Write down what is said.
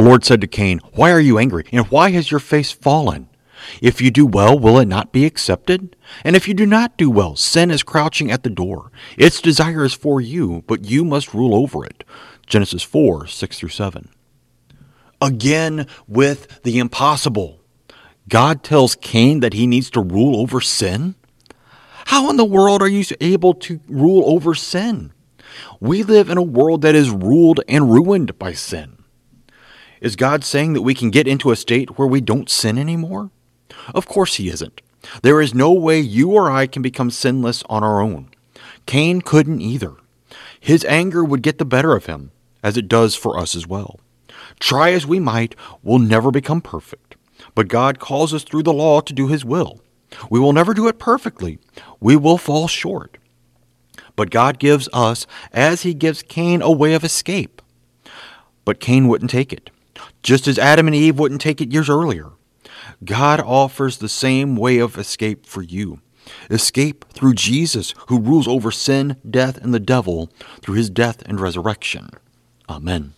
The Lord said to Cain, Why are you angry, and why has your face fallen? If you do well, will it not be accepted? And if you do not do well, sin is crouching at the door. Its desire is for you, but you must rule over it. Genesis 4 6 through 7. Again, with the impossible. God tells Cain that he needs to rule over sin? How in the world are you able to rule over sin? We live in a world that is ruled and ruined by sin. Is God saying that we can get into a state where we don't sin anymore? Of course he isn't. There is no way you or I can become sinless on our own. Cain couldn't either. His anger would get the better of him, as it does for us as well. Try as we might, we'll never become perfect. But God calls us through the law to do his will. We will never do it perfectly. We will fall short. But God gives us, as he gives Cain, a way of escape. But Cain wouldn't take it just as Adam and Eve wouldn't take it years earlier. God offers the same way of escape for you. Escape through Jesus, who rules over sin, death, and the devil through his death and resurrection. Amen.